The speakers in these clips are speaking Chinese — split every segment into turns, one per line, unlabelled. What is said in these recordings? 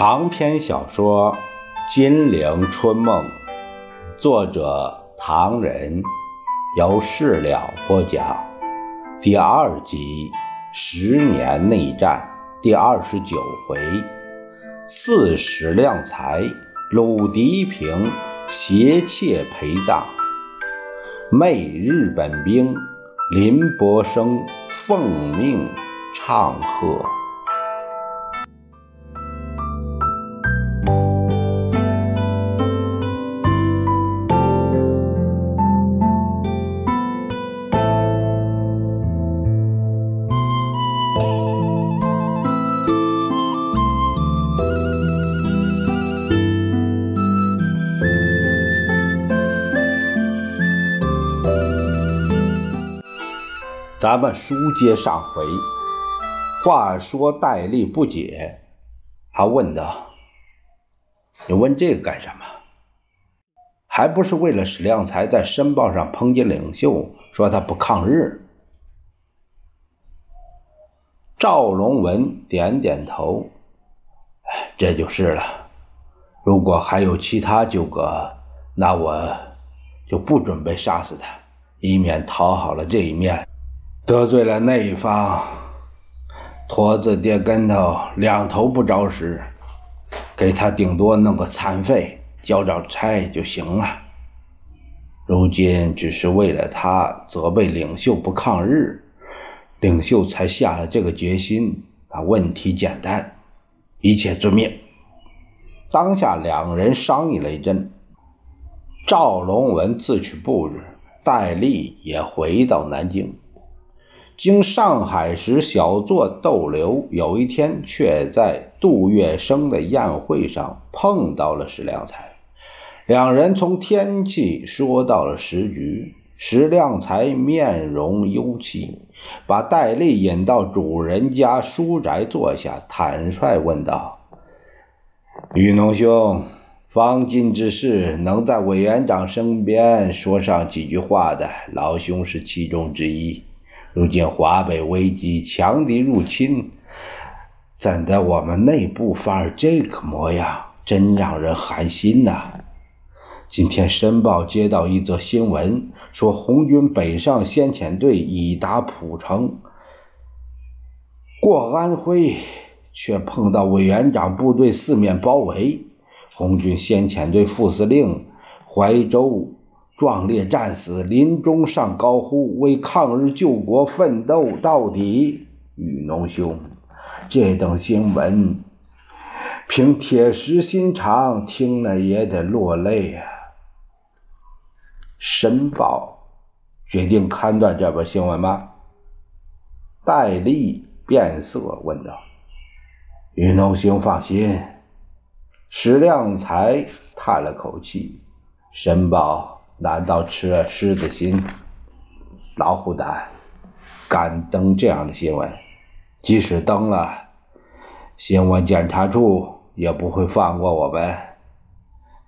长篇小说《金陵春梦》，作者唐人，由事了播讲。第二集《十年内战》第二十九回：刺史量才，鲁迪平挟窃陪葬；媚日本兵，林伯生奉命唱和。咱们书接上回，话说戴笠不解，他问道：“你问这个干什么？还不是为了史量才在《申报》上抨击领袖，说他不抗日？”赵龙文点点头：“，这就是了。如果还有其他纠葛，那我就不准备杀死他，以免讨好了这一面。”得罪了那一方，驼子跌跟头，两头不着实，给他顶多弄个残废，交交差就行了。如今只是为了他责备领袖不抗日，领袖才下了这个决心。他问题简单，一切遵命。当下两人商议了一阵，赵龙文自去布置，戴笠也回到南京。经上海时小作逗留，有一天却在杜月笙的宴会上碰到了石亮才。两人从天气说到了时局，石亮才面容忧戚，把戴笠引到主人家书宅坐下，坦率问道：“雨农兄，方今之事，能在委员长身边说上几句话的，老兄是其中之一。”如今华北危机，强敌入侵，怎的我们内部反而这个模样？真让人寒心呐！今天《申报》接到一则新闻，说红军北上先遣队已达蒲城，过安徽，却碰到委员长部队四面包围，红军先遣队副司令怀州。壮烈战死，临终上高呼：“为抗日救国奋斗到底！”雨农兄，这等新闻，凭铁石心肠听了也得落泪啊！申报决定刊断这本新闻吗？戴笠变色问道。雨农兄放心。史量才叹了口气：“申报。”难道吃了狮子心？老虎胆，敢登这样的新闻？即使登了，新闻检查处也不会放过我们。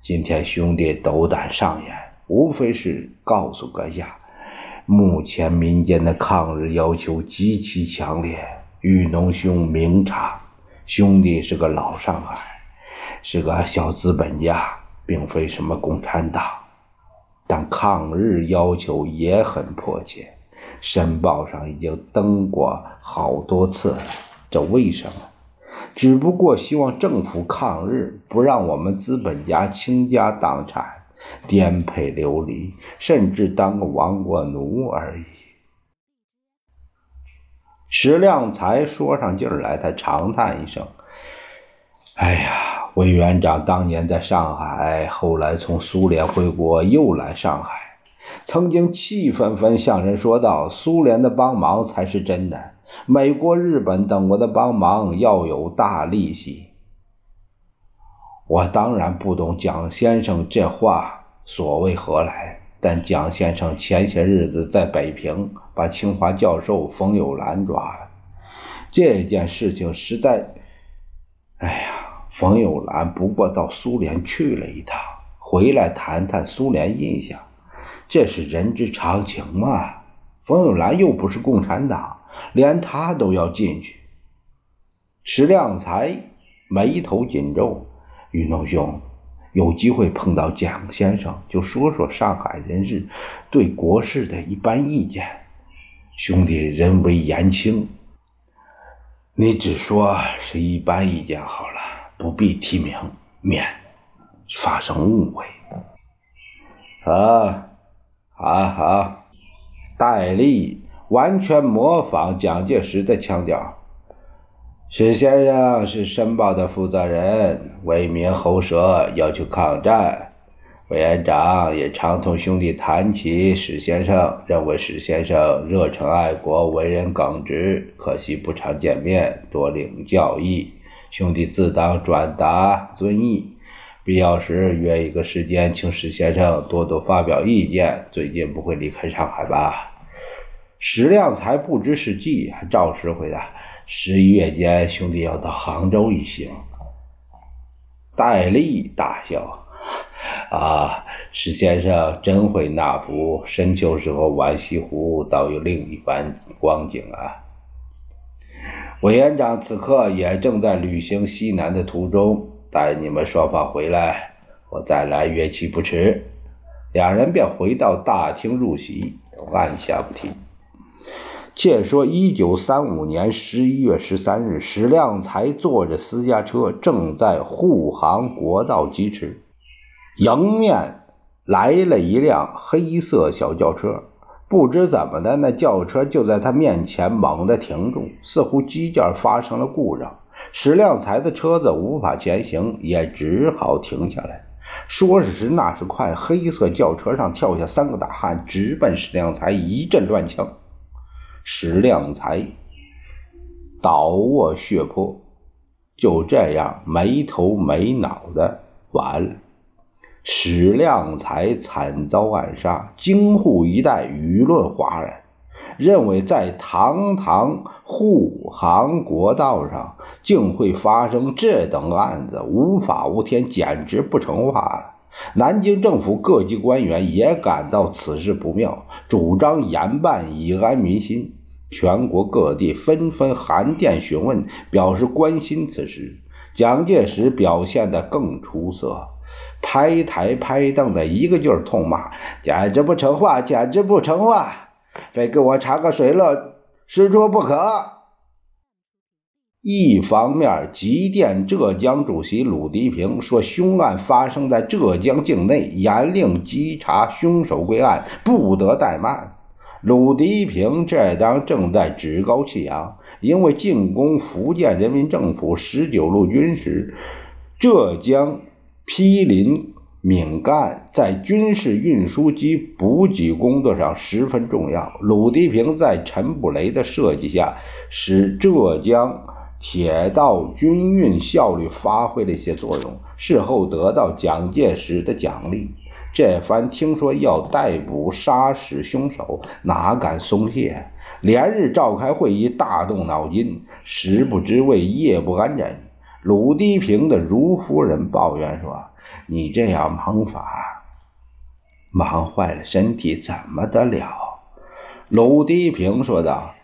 今天兄弟斗胆上演，无非是告诉阁下，目前民间的抗日要求极其强烈。玉农兄明察，兄弟是个老上海，是个小资本家，并非什么共产党。但抗日要求也很迫切，《申报》上已经登过好多次了。这为什么？只不过希望政府抗日，不让我们资本家倾家荡产、颠沛流离，甚至当个亡国奴而已。石亮才说上劲儿来，他长叹一声：“哎呀！”委员长当年在上海，后来从苏联回国，又来上海，曾经气愤愤向人说道：“苏联的帮忙才是真的，美国、日本等国的帮忙要有大利息。”我当然不懂蒋先生这话所谓何来，但蒋先生前些日子在北平把清华教授冯友兰抓了，这件事情实在……哎呀！冯友兰不过到苏联去了一趟，回来谈谈苏联印象，这是人之常情嘛。冯友兰又不是共产党，连他都要进去。石亮才眉头紧皱。云龙兄，有机会碰到蒋先生，就说说上海人士对国事的一般意见。兄弟人微言轻，你只说是一般意见好了，不必提名，免发生误会。啊，好好，戴笠完全模仿蒋介石的腔调。史先生是申报的负责人，为民喉舌，要求抗战。委员长也常同兄弟谈起史先生，认为史先生热忱爱国，为人耿直，可惜不常见面，多领教义。兄弟自当转达尊意，必要时约一个时间，请史先生多多发表意见。最近不会离开上海吧？史量才不知是计，还照实回答：十一月间，兄弟要到杭州一行。戴笠大笑。啊，史先生真会纳福，深秋时候玩西湖，倒有另一番光景啊。委员长此刻也正在旅行西南的途中，待你们双方回来，我再来约期不迟。两人便回到大厅入席，按下不提。且说一九三五年十一月十三日，史量才坐着私家车，正在沪杭国道疾驰。迎面来了一辆黑色小轿车，不知怎么的，那轿车就在他面前猛地停住，似乎机件发生了故障。史量才的车子无法前行，也只好停下来。说时迟，那时快，黑色轿车上跳下三个大汉，直奔史量才，一阵乱枪。史量才倒卧血泊，就这样没头没脑的完了。史量才惨遭暗杀，京沪一带舆论哗然，认为在堂堂沪杭国道上竟会发生这等案子，无法无天，简直不成话了。南京政府各级官员也感到此事不妙，主张严办以安民心。全国各地纷纷函电询问，表示关心此事。蒋介石表现得更出色。拍台拍凳的，一个劲儿痛骂：“简直不成话，简直不成话！非给我查个水落石出不可！”一方面，急电浙江主席鲁涤平说，凶案发生在浙江境内，严令稽查凶手归案，不得怠慢。鲁涤平这当正在趾高气扬，因为进攻福建人民政府十九路军时，浙江。毗邻闽赣，在军事运输及补给工作上十分重要。鲁涤平在陈布雷的设计下，使浙江铁道军运效率发挥了一些作用，事后得到蒋介石的奖励。这番听说要逮捕杀死凶手，哪敢松懈？连日召开会议，大动脑筋，食不知味，夜不安枕。鲁涤平的如夫人抱怨说：“你这样忙法，忙坏了身体，怎么得了？”鲁涤平说道：“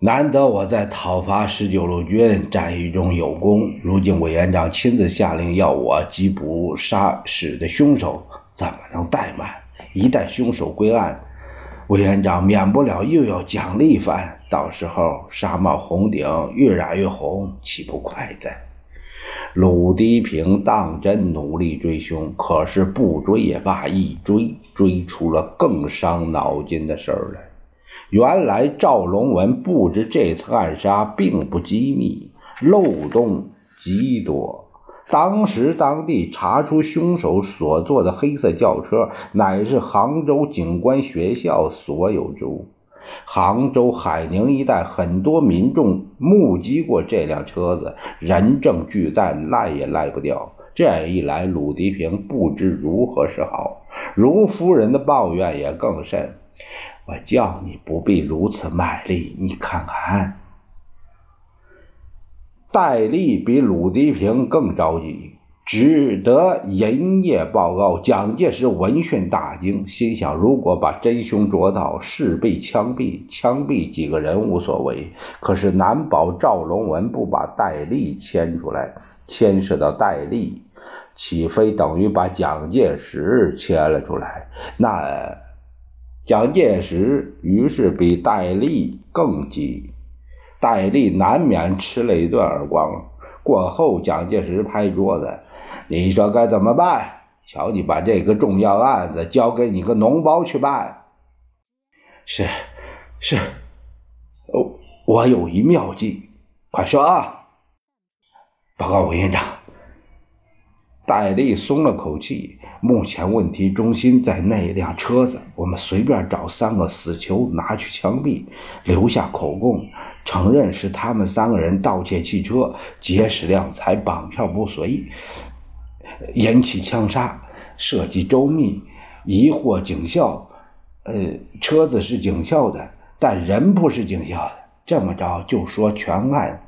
难得我在讨伐十九路军战役中有功，如今委员长亲自下令要我缉捕杀死的凶手，怎么能怠慢？一旦凶手归案，委员长免不了又要奖励一番。”到时候纱帽红顶越染越红，岂不快哉？鲁涤平当真努力追凶，可是不追也罢，一追追出了更伤脑筋的事儿来。原来赵龙文布置这次暗杀并不机密，漏洞极多。当时当地查出凶手所坐的黑色轿车，乃是杭州警官学校所有之物。杭州、海宁一带很多民众目击过这辆车子，人证俱在，赖也赖不掉。这样一来，鲁迪平不知如何是好。如夫人的抱怨也更甚：“我叫你不必如此卖力，你看看。”戴笠比鲁迪平更着急。只得连夜报告。蒋介石闻讯大惊，心想：如果把真凶捉到，势必枪毙。枪毙几个人无所谓，可是难保赵龙文不把戴笠牵出来。牵涉到戴笠，岂非等于把蒋介石牵了出来？那蒋介石于是比戴笠更急。戴笠难免吃了一顿耳光。过后，蒋介石拍桌子。你说该怎么办？瞧你把这个重要案子交给你个脓包去办。是，是，哦，我有一妙计，快说啊！报告委员长。戴笠松了口气。目前问题中心在那一辆车子，我们随便找三个死囚拿去枪毙，留下口供，承认是他们三个人盗窃汽车，劫使量才绑票不遂。引起枪杀，设计周密，疑惑警校。呃，车子是警校的，但人不是警校的。这么着就说全案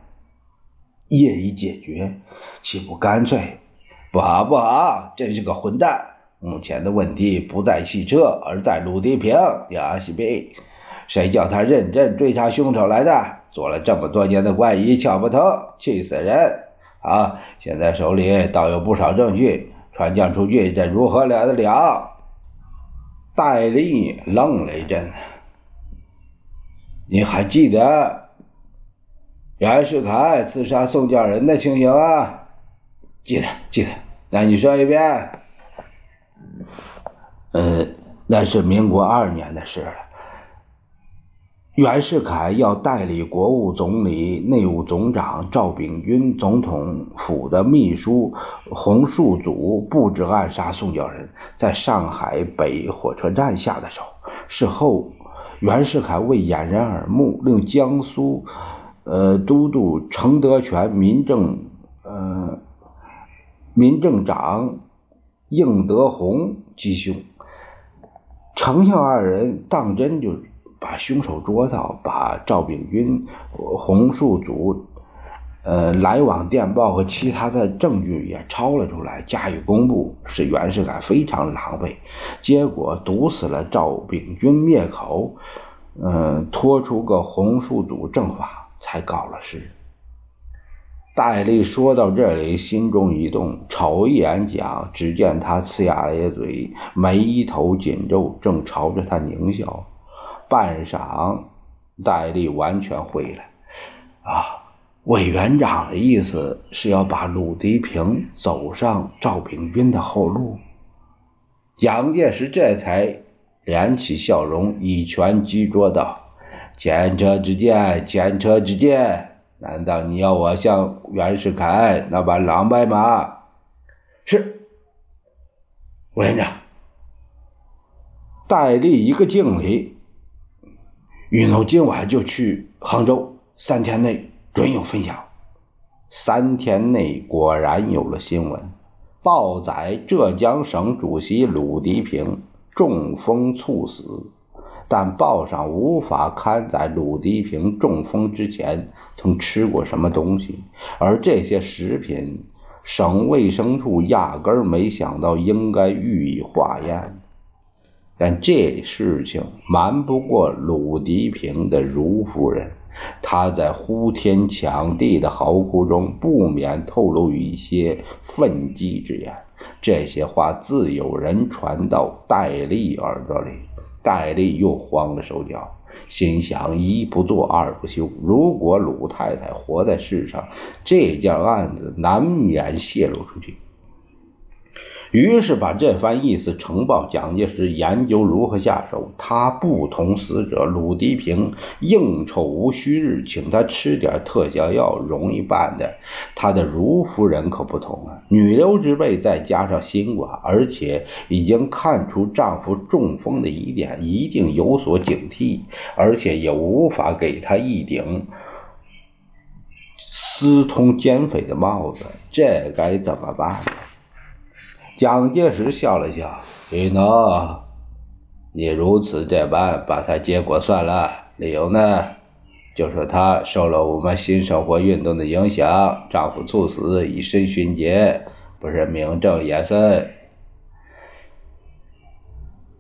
业已解决，岂不干脆？不好不好，真是个混蛋！目前的问题不在汽车，而在鲁迪平、亚西贝。谁叫他认真追查凶手来的？做了这么多年的官，一窍不通，气死人！啊！现在手里倒有不少证据，传将出去，这如何了得了？戴笠愣了一阵，你还记得袁世凯刺杀宋教仁的情形吗？记得，记得。那你说一遍。嗯，那是民国二年的事了。袁世凯要代理国务总理、内务总长赵秉钧、总统府的秘书洪树祖布置暗杀宋教仁，在上海北火车站下的手。事后，袁世凯为掩人耳目，令江苏呃都督程德全、民政呃民政长应德宏击凶，丞相二人当真就是。把凶手捉到，把赵秉钧、洪树祖，呃，来往电报和其他的证据也抄了出来，加以公布，使袁世凯非常狼狈。结果毒死了赵秉钧，灭口，嗯，拖出个洪树祖正法，才告了事。戴笠说到这里，心中一动，瞅一眼蒋，只见他呲牙咧嘴，眉头紧皱，正朝着他狞笑。半晌，戴笠完全会了。啊，委员长的意思是要把鲁涤平走上赵秉钧的后路。蒋介石这才敛起笑容，一拳击桌道：“前车之鉴，前车之鉴！难道你要我像袁世凯那般狼狈吗？”是，委员长。戴笠一个敬礼。雨农今晚就去杭州，三天内准有分晓。三天内果然有了新闻，报载浙江省主席鲁涤平中风猝死，但报上无法刊载鲁涤平中风之前曾吃过什么东西，而这些食品，省卫生处压根儿没想到应该予以化验。但这事情瞒不过鲁迪平的如夫人，她在呼天抢地的嚎哭中，不免透露一些愤激之言。这些话自有人传到戴笠耳朵里，戴笠又慌了手脚，心想：一不做二不休。如果鲁太太活在世上，这件案子难免泄露出去。于是把这番意思呈报蒋介石，研究如何下手。他不同死者鲁涤平应酬无虚日，请他吃点特效药，容易办的。他的如夫人可不同啊，女流之辈，再加上心寡，而且已经看出丈夫中风的疑点，一定有所警惕，而且也无法给他一顶私通奸匪的帽子，这该怎么办？蒋介石笑了笑：“李农，你如此这般把他结果算了，理由呢？就说他受了我们新生活运动的影响，丈夫猝死，以身殉节，不是名正言顺。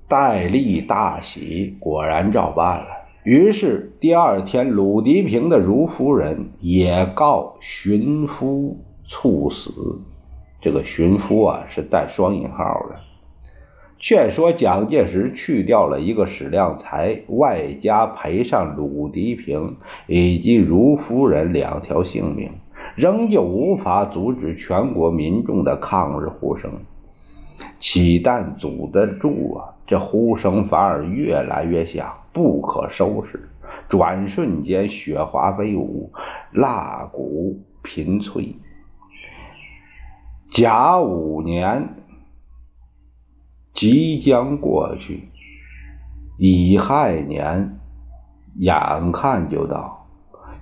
戴笠大喜，果然照办了。于是第二天，鲁涤平的如夫人也告寻夫猝死。这个荀夫啊，是带双引号的。劝说蒋介石去掉了一个史量才，外加赔上鲁涤平以及如夫人两条性命，仍旧无法阻止全国民众的抗日呼声。岂但阻得住啊！这呼声反而越来越响，不可收拾。转瞬间，雪花飞舞，蜡鼓频催。甲午年即将过去，乙亥年眼看就到。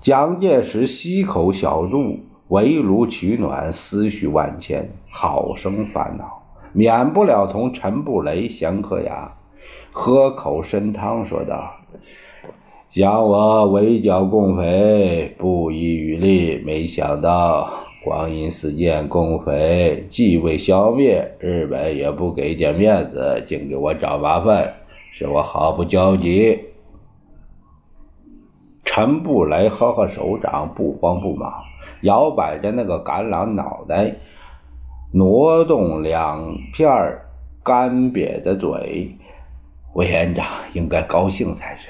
蒋介石西口小筑，围炉取暖，思绪万千，好生烦恼。免不了同陈布雷、祥克雅喝口参汤，说道：“想我围剿共匪，不遗余力，没想到光阴似箭，共匪既未消灭，日本也不给点面子，竟给我找麻烦，使我毫不焦急。”陈布雷呵呵手掌，不慌不忙，摇摆着那个橄榄脑袋。挪动两片干瘪的嘴，委员长应该高兴才是。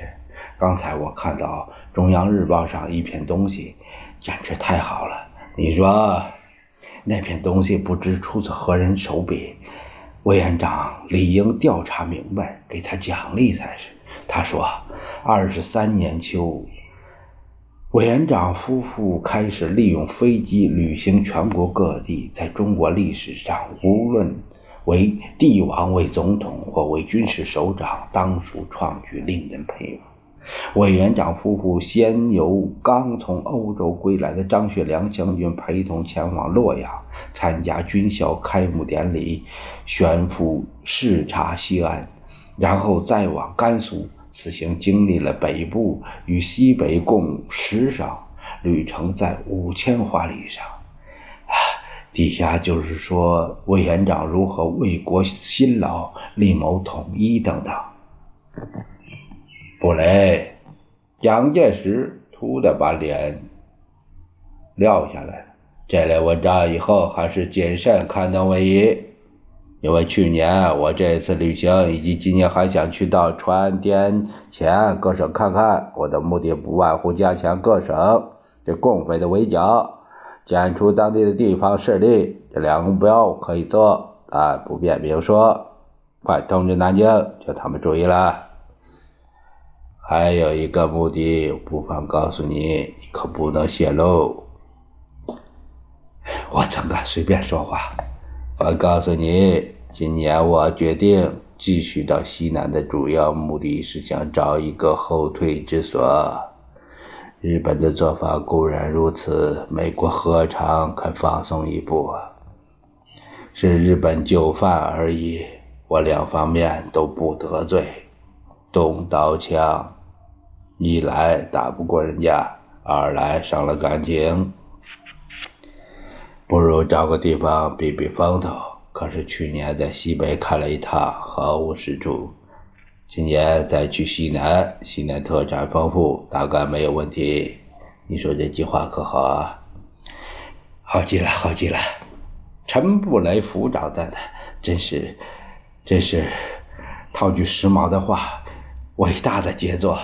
刚才我看到中央日报上一篇东西，简直太好了。你说那篇东西不知出自何人手笔，委员长理应调查明白，给他奖励才是。他说，二十三年秋。委员长夫妇开始利用飞机旅行全国各地，在中国历史上，无论为帝王、为总统或为军事首长，当属创举，令人佩服。委员长夫妇先由刚从欧洲归来的张学良将军陪同前往洛阳，参加军校开幕典礼，宣赴视察西安，然后再往甘肃。此行经历了北部与西北共十省，旅程在五千华里以上。啊，底下就是说委员长如何为国辛劳，力谋统一等等。布雷，蒋介石突的把脸撂下来了。这类文章以后还是谨慎刊登为宜。因为去年我这次旅行，以及今年还想去到川滇黔各省看看，我的目的不外乎加强各省对共匪的围剿，剪除当地的地方势力。这两个目标可以做，但不便明说。快通知南京，叫他们注意了。还有一个目的，不妨告诉你，你可不能泄露。我怎敢随便说话？我告诉你。今年我决定继续到西南的主要目的是想找一个后退之所。日本的做法固然如此，美国何尝肯放松一步啊？是日本就范而已，我两方面都不得罪。动刀枪，一来打不过人家，二来伤了感情，不如找个地方避避风头。可是去年在西北看了一趟，毫无实处。今年再去西南，西南特产丰富，大概没有问题。你说这计划可好啊？好极了，好极了！陈布雷抚掌赞叹：“真是，真是，套句时髦的话，伟大的杰作。”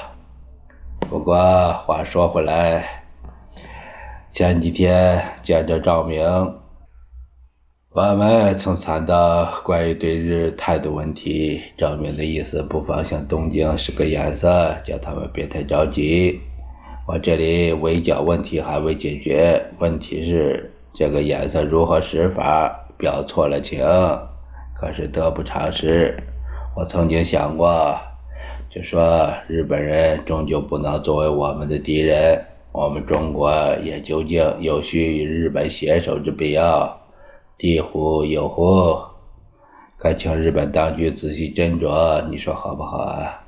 不过话说回来，前几天见着赵明。我们曾谈到关于对日态度问题，赵明的意思不妨向东京使个眼色，叫他们别太着急。我这里围剿问题还未解决，问题是这个眼色如何使法，表错了情，可是得不偿失。我曾经想过，就说日本人终究不能作为我们的敌人，我们中国也究竟有需与日本携手之必要。地乎有乎，该请日本当局仔细斟酌，你说好不好啊？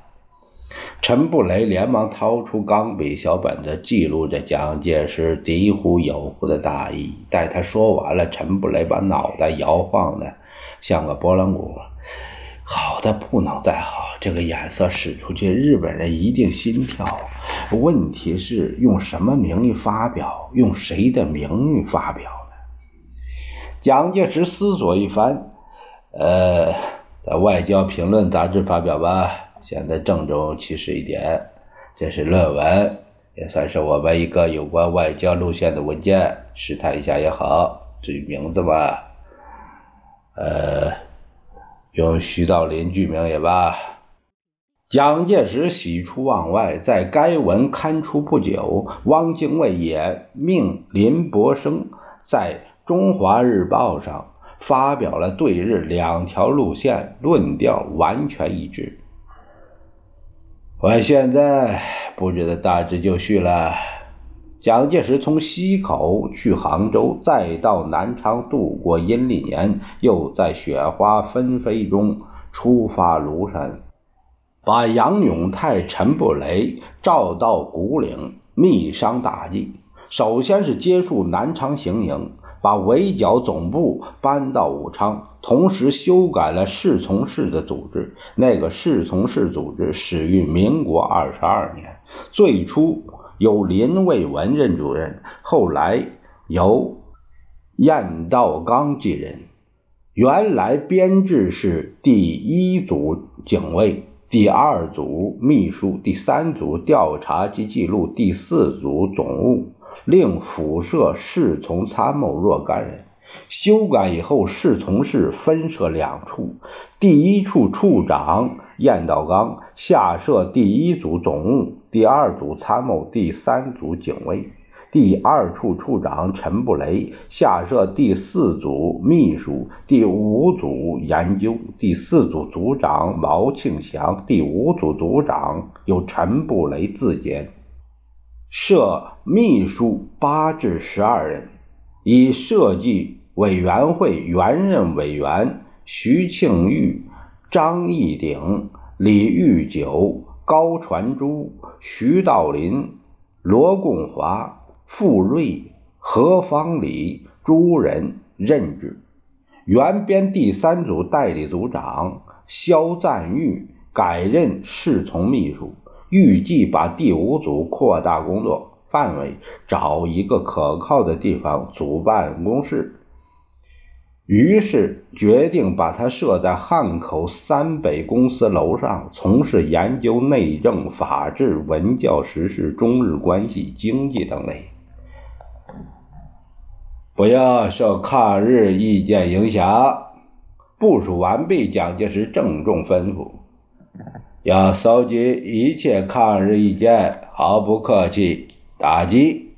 陈布雷连忙掏出钢笔、小本子，记录着蒋介石敌乎有乎的大意。待他说完了，陈布雷把脑袋摇晃的像个拨浪鼓。好的不能再好，这个眼色使出去，日本人一定心跳。问题是用什么名义发表，用谁的名誉发表呢？蒋介石思索一番，呃，在《外交评论》杂志发表吧，显得郑重其事一点。这是论文，也算是我们一个有关外交路线的文件，试探一下也好。至于名字吧，呃。用徐道林剧名也罢。蒋介石喜出望外，在该文刊出不久，汪精卫也命林伯生在《中华日报》上发表了对日两条路线，论调完全一致。我现在布置的大致就绪了。蒋介石从西口去杭州，再到南昌度过阴历年，又在雪花纷飞中出发庐山，把杨永泰、陈布雷召到古岭，密商大计。首先是接触南昌行营，把围剿总部搬到武昌，同时修改了侍从室的组织。那个侍从室组织始于民国二十二年，最初。由林蔚文任主任，后来由晏道刚继任。原来编制是第一组警卫，第二组秘书，第三组调查及记录，第四组总务，另附设侍从参谋若干人。修改以后，侍从室分设两处，第一处处长晏道刚下设第一组总务。第二组参谋，第三组警卫，第二处处长陈布雷下设第四组秘书，第五组研究，第四组组长毛庆祥，第五组组长由陈布雷自兼，设秘书八至十二人，以设计委员会原任委员徐庆玉、张义鼎、李玉九。高传珠、徐道林、罗贡华、傅瑞、何方礼诸人任职。原编第三组代理组长肖赞玉改任侍从秘书。预计把第五组扩大工作范围，找一个可靠的地方组办公室。于是决定把它设在汉口三北公司楼上，从事研究内政、法治、文教、时事、中日关系、经济等类，不要受抗日意见影响。部署完毕，蒋介石郑重吩咐：要搜集一切抗日意见，毫不客气打击。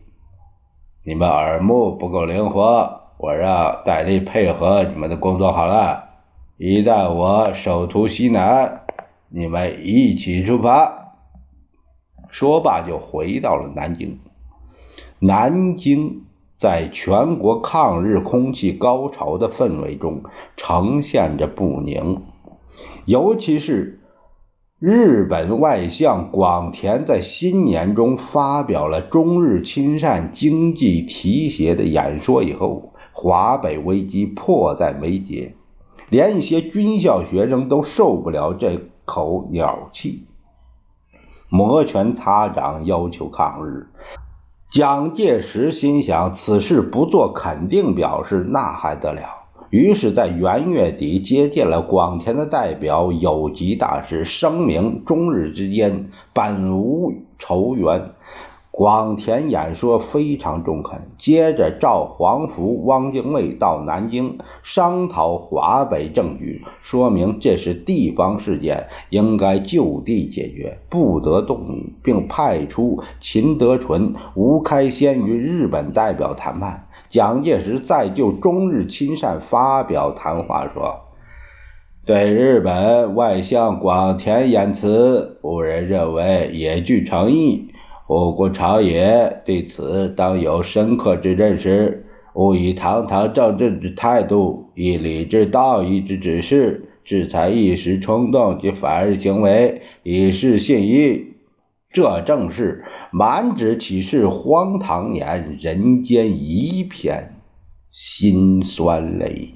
你们耳目不够灵活。我让戴笠配合你们的工作好了。一旦我首图西南，你们一起出发。说罢，就回到了南京。南京在全国抗日空气高潮的氛围中呈现着不宁，尤其是日本外相广田在新年中发表了中日亲善经济提携的演说以后。华北危机迫在眉睫，连一些军校学生都受不了这口鸟气，摩拳擦掌要求抗日。蒋介石心想，此事不做肯定表示，那还得了？于是，在元月底接见了广田的代表有吉大师，声明中日之间本无仇冤。广田演说非常中肯，接着召黄福、汪精卫到南京商讨华北政局，说明这是地方事件，应该就地解决，不得动武，并派出秦德纯、吴开先与日本代表谈判。蒋介石再就中日亲善发表谈话，说：“对日本外相广田言辞，无人认为也具诚意。”我国朝野对此当有深刻之认识，勿以堂堂正正之态度，以理智道义之指示，制裁一时冲动及反日行为，以示信义。这正是满纸岂是荒唐言，人间一片辛酸泪。